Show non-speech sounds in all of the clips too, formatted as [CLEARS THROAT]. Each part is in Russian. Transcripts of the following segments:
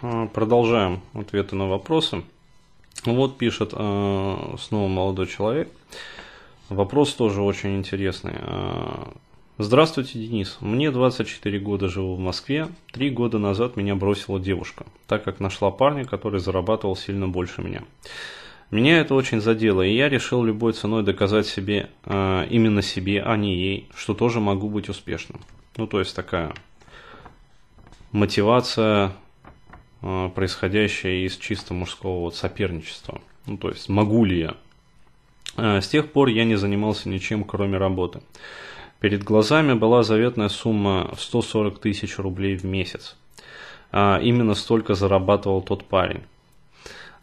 А, продолжаем ответы на вопросы. Вот пишет э, снова молодой человек. Вопрос тоже очень интересный. А, Здравствуйте, Денис. Мне 24 года, живу в Москве. Три года назад меня бросила девушка, так как нашла парня, который зарабатывал сильно больше меня. Меня это очень задело, и я решил любой ценой доказать себе, именно себе, а не ей, что тоже могу быть успешным. Ну, то есть такая мотивация, э, происходящая из чисто мужского вот соперничества. Ну, то есть могу ли я. Э, с тех пор я не занимался ничем, кроме работы. Перед глазами была заветная сумма в 140 тысяч рублей в месяц. А, именно столько зарабатывал тот парень.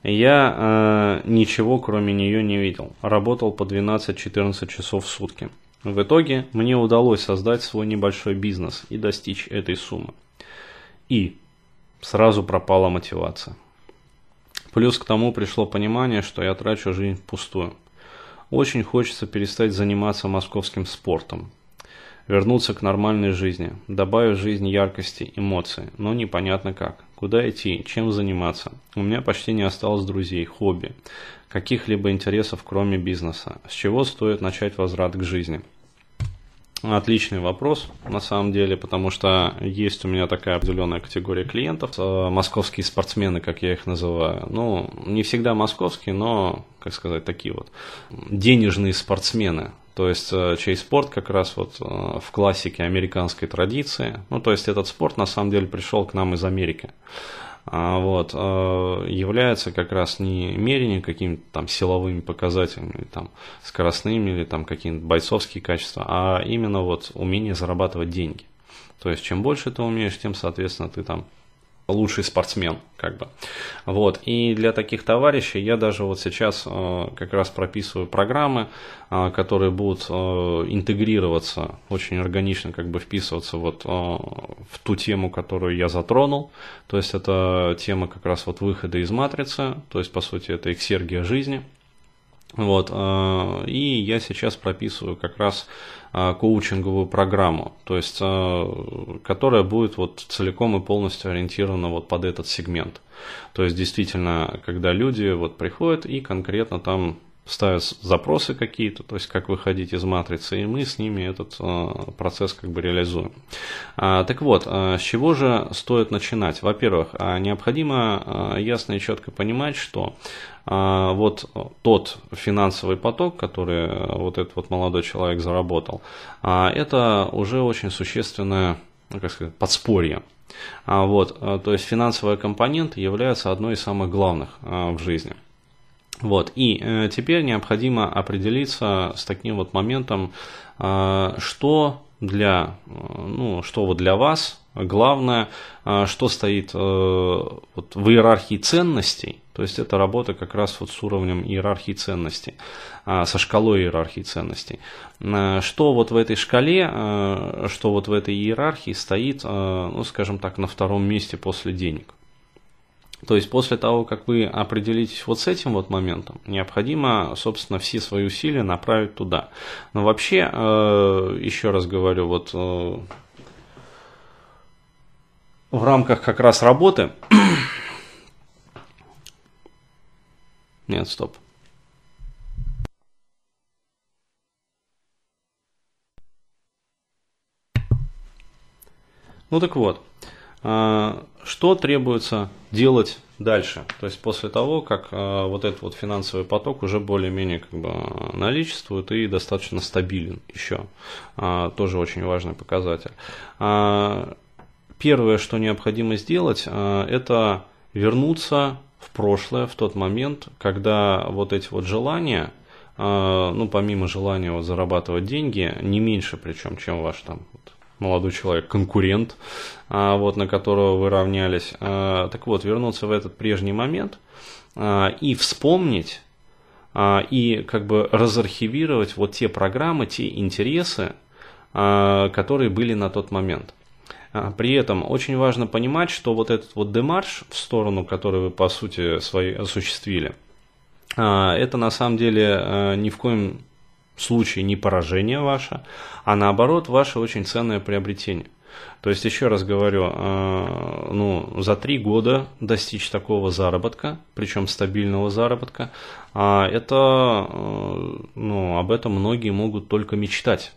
Я э, ничего кроме нее не видел. Работал по 12-14 часов в сутки. В итоге мне удалось создать свой небольшой бизнес и достичь этой суммы. И сразу пропала мотивация. Плюс к тому пришло понимание, что я трачу жизнь впустую. Очень хочется перестать заниматься московским спортом, вернуться к нормальной жизни, добавив в жизнь яркости, эмоций, но непонятно как. Куда идти, чем заниматься? У меня почти не осталось друзей, хобби, каких-либо интересов, кроме бизнеса. С чего стоит начать возврат к жизни? Отличный вопрос, на самом деле, потому что есть у меня такая определенная категория клиентов, э, московские спортсмены, как я их называю. Ну, не всегда московские, но, как сказать, такие вот денежные спортсмены. То есть э, чей спорт как раз вот э, в классике американской традиции. Ну, то есть этот спорт на самом деле пришел к нам из Америки. А, вот, э, является как раз не мерение какими-то там силовыми показателями, там, скоростными или там какие-то бойцовские качества, а именно вот умение зарабатывать деньги. То есть чем больше ты умеешь, тем, соответственно, ты там лучший спортсмен, как бы. Вот. И для таких товарищей я даже вот сейчас э, как раз прописываю программы, э, которые будут э, интегрироваться, очень органично как бы вписываться вот э, в ту тему, которую я затронул. То есть это тема как раз вот выхода из матрицы, то есть по сути это эксергия жизни. Вот, э, и я сейчас прописываю как раз э, коучинговую программу, то есть, э, которая будет вот целиком и полностью ориентирована вот под этот сегмент. То есть, действительно, когда люди вот приходят и конкретно там ставят запросы какие-то, то есть как выходить из матрицы, и мы с ними этот э, процесс как бы реализуем. А, так вот, а, с чего же стоит начинать? Во-первых, а, необходимо а, ясно и четко понимать, что вот тот финансовый поток, который э, вот этот вот молодой человек заработал, это уже очень существенное, ну, как сказать, подспорье. Вот, то есть финансовая компонента является одной из самых главных в жизни. Вот, и э, теперь необходимо определиться с таким вот моментом, что для, ну, что вот для вас главное, что стоит вот в иерархии ценностей, то есть это работа как раз вот с уровнем иерархии ценностей, а, со шкалой иерархии ценностей. А, что вот в этой шкале, что вот в этой иерархии стоит, ну скажем так, на втором месте после денег. То есть после того, как вы определитесь вот с этим вот моментом, необходимо, собственно, все свои усилия направить туда. Но вообще, еще раз говорю, вот в рамках как раз работы [COUGHS] Нет, стоп. Ну так вот, что требуется делать дальше? То есть после того, как а, вот этот вот финансовый поток уже более-менее как бы наличествует и достаточно стабилен еще. А, тоже очень важный показатель. Первое, что необходимо сделать, это вернуться в прошлое, в тот момент, когда вот эти вот желания, а, ну, помимо желания вот зарабатывать деньги, не меньше причем, чем ваш там вот, молодой человек, конкурент, а, вот, на которого вы равнялись. А, так вот, вернуться в этот прежний момент и вспомнить, и как бы разархивировать вот те программы, те интересы, которые были на тот момент. А, при этом очень важно понимать, что вот этот вот демарш в сторону, который вы по сути своей осуществили, а, это на самом деле а, ни в коем случае не поражение ваше, а наоборот ваше очень ценное приобретение. То есть, еще раз говорю, э, ну, за три года достичь такого заработка, причем стабильного заработка, а это, э, ну, об этом многие могут только мечтать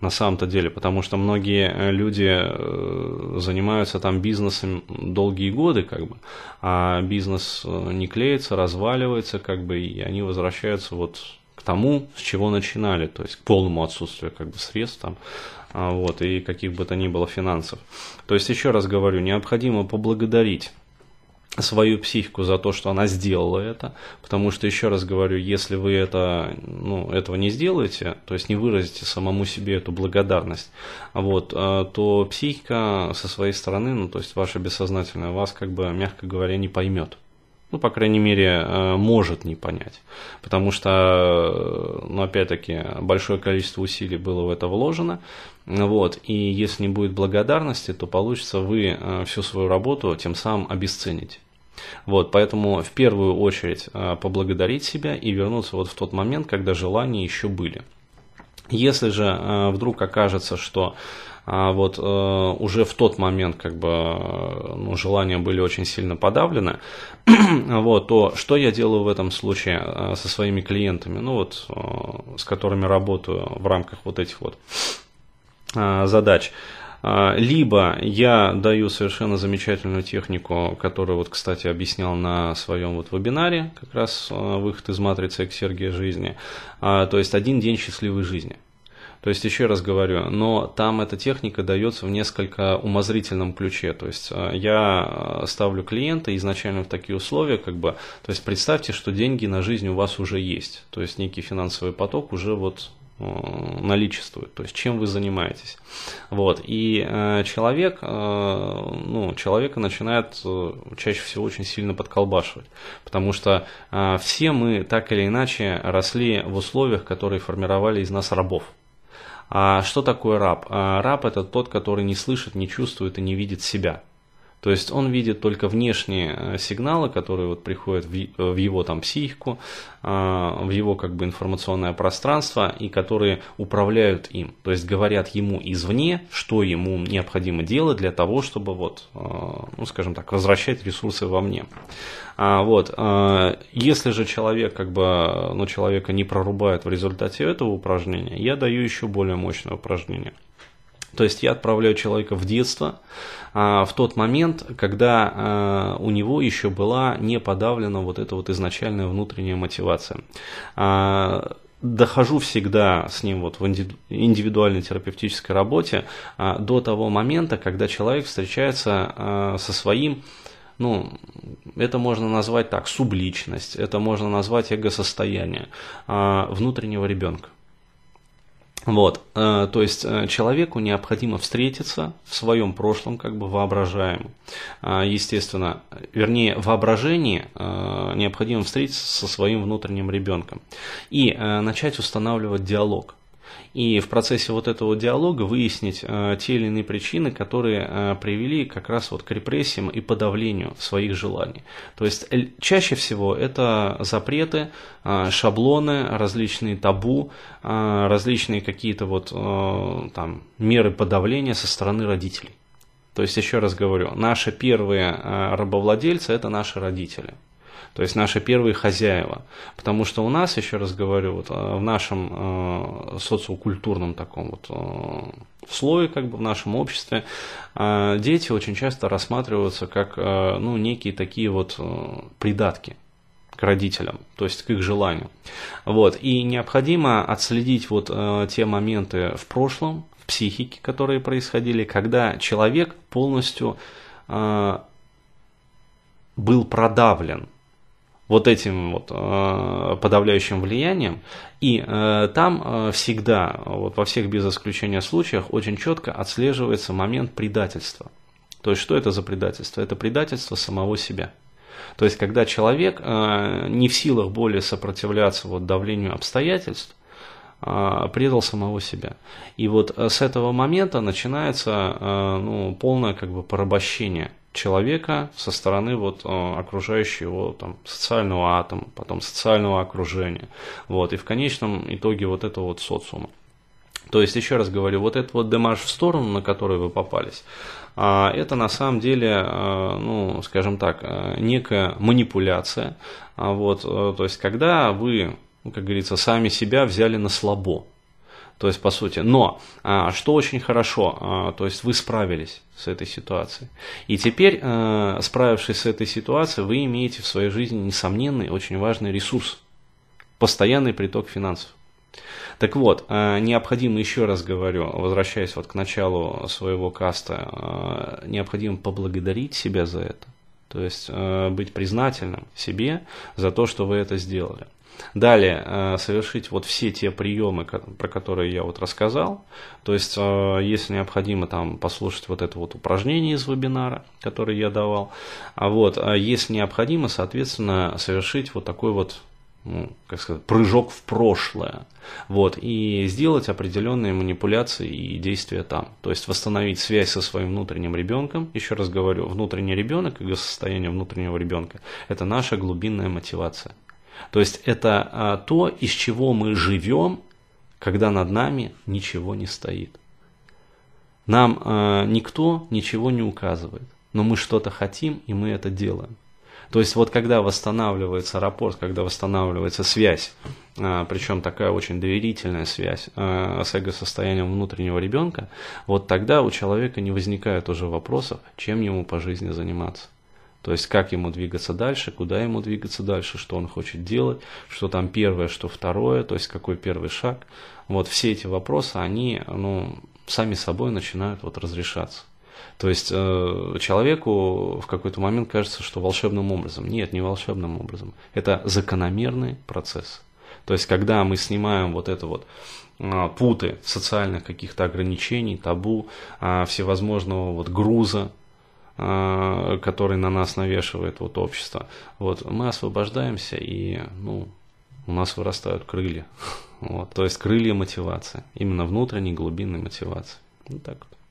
на самом-то деле, потому что многие э, люди занимаются там бизнесом долгие годы, как бы, а бизнес не клеится, разваливается, как бы, и они возвращаются вот к тому, с чего начинали, то есть к полному отсутствию как бы средств там, а, вот, и каких бы то ни было финансов. То есть, еще раз говорю, необходимо поблагодарить свою психику за то, что она сделала это, потому что, еще раз говорю, если вы это, ну, этого не сделаете, то есть не выразите самому себе эту благодарность, вот, а, то психика со своей стороны, ну, то есть ваша бессознательная вас, как бы, мягко говоря, не поймет ну, по крайней мере, э, может не понять. Потому что, ну, опять-таки, большое количество усилий было в это вложено. Вот, и если не будет благодарности, то получится вы э, всю свою работу тем самым обесценить. Вот, поэтому в первую очередь э, поблагодарить себя и вернуться вот в тот момент, когда желания еще были. Если же вдруг окажется, что а вот э, уже в тот момент как бы ну, желания были очень сильно подавлены, [CLEARS THROAT] вот, то что я делаю в этом случае э, со своими клиентами, ну вот, э, с которыми работаю в рамках вот этих вот задач. Либо я даю совершенно замечательную технику, которую, вот, кстати, объяснял на своем вот вебинаре, как раз выход из матрицы к Сергия жизни, то есть один день счастливой жизни. То есть, еще раз говорю, но там эта техника дается в несколько умозрительном ключе. То есть, э, я ставлю клиента изначально в такие условия, как бы, то есть, представьте, что деньги на жизнь у вас уже есть. То есть, некий финансовый поток уже вот э, наличествует, то есть чем вы занимаетесь. Вот. И э, человек, э, ну, человека начинает э, чаще всего очень сильно подколбашивать, потому что э, все мы так или иначе росли в условиях, которые формировали из нас рабов. А что такое раб? А раб это тот, который не слышит, не чувствует и не видит себя. То есть он видит только внешние э, сигналы, которые вот приходят в его там психику, а, в его как бы информационное пространство и которые управляют им. То есть говорят ему извне, что ему необходимо делать для того, чтобы вот, ну скажем так, возвращать ресурсы во мне. А, вот, если же человек как бы, ну человека не прорубает в результате этого упражнения, я даю еще более мощное упражнение – то есть я отправляю человека в детство, а, в тот момент, когда а, у него еще была не подавлена вот эта вот изначальная внутренняя мотивация а, дохожу всегда с ним вот в индивидуальной терапевтической работе до того момента, когда человек встречается со своим, ну, это можно назвать так, субличность, это можно назвать эго-состояние внутреннего ребенка. Вот, э, то есть э, человеку необходимо встретиться в своем прошлом, как бы воображаемом, э, естественно, вернее, воображение необходимо встретиться со своим внутренним ребенком и начать устанавливать диалог и в процессе вот этого диалога выяснить э, те или иные причины, которые э, привели как раз вот к репрессиям и подавлению своих желаний. То есть чаще всего это запреты, э, шаблоны, различные табу, э, различные какие-то вот э, там меры подавления со стороны родителей. То есть, еще раз говорю, наши первые э, рабовладельцы – это наши родители то есть наши первые хозяева. Потому что у нас, еще раз говорю, вот, э, в нашем э, социокультурном таком вот э, слое, как бы в нашем обществе, э, дети очень часто рассматриваются как э, ну, некие такие вот э, придатки к родителям, то есть к их желанию. Вот. И необходимо отследить вот э, те моменты в прошлом, в психике, которые происходили, когда человек полностью э, был продавлен вот этим вот э, подавляющим влиянием. И э, там э, всегда, вот во всех без исключения случаях, очень четко отслеживается момент предательства. То есть, что это за предательство? Это предательство самого себя. То есть, когда человек не в силах более сопротивляться вот давлению обстоятельств, предал самого себя. И вот с этого момента начинается ну, полное как бы порабощение человека со стороны вот э, окружающего его там социального атома, потом социального окружения, вот, и в конечном итоге вот этого вот социума. То есть, еще раз говорю, вот этот вот демарш в сторону, на который вы попались, а, это на самом деле, а, ну, скажем так, а, некая манипуляция. Вот, то есть, когда вы, ну, как говорится, сами себя взяли на слабо. То есть, по сути, но что очень хорошо, то есть вы справились с этой ситуацией. И теперь, справившись с этой ситуацией, вы имеете в своей жизни несомненный, очень важный ресурс. Постоянный приток финансов. Так вот, э, необходимо, еще раз говорю, возвращаясь вот к началу своего каста, э, необходимо поблагодарить себя за это. То есть э, быть признательным себе за то, что вы это сделали. Далее, совершить вот все те приемы, про которые я вот рассказал. То есть, если необходимо там послушать вот это вот упражнение из вебинара, которое я давал. А вот, если необходимо, соответственно, совершить вот такой вот ну, как сказать, прыжок в прошлое, вот, и сделать определенные манипуляции и действия там. То есть восстановить связь со своим внутренним ребенком. Еще раз говорю, внутренний ребенок и состояние внутреннего ребенка – это наша глубинная мотивация. То есть это а, то, из чего мы живем, когда над нами ничего не стоит. Нам а, никто ничего не указывает, но мы что-то хотим, и мы это делаем. То есть вот когда восстанавливается рапорт, когда восстанавливается связь, а, причем такая очень доверительная связь с эго-состоянием внутреннего ребенка, вот тогда у человека не возникает уже вопросов, чем ему по жизни заниматься. То есть как ему двигаться дальше, куда ему двигаться дальше, что он хочет делать, что там первое, что второе, то есть какой первый шаг. Вот все эти вопросы, они ну, сами собой начинают вот разрешаться. То есть э, человеку в какой-то момент кажется, что волшебным образом. Нет, не волшебным образом. Это закономерный процесс. То есть когда мы снимаем вот это вот э, путы социальных каких-то ограничений, табу, э, всевозможного вот груза, который на нас навешивает вот общество, вот мы освобождаемся и ну, у нас вырастают крылья. [LAUGHS] Вот, то есть крылья мотивации, именно внутренней глубинной мотивации. Вот так вот.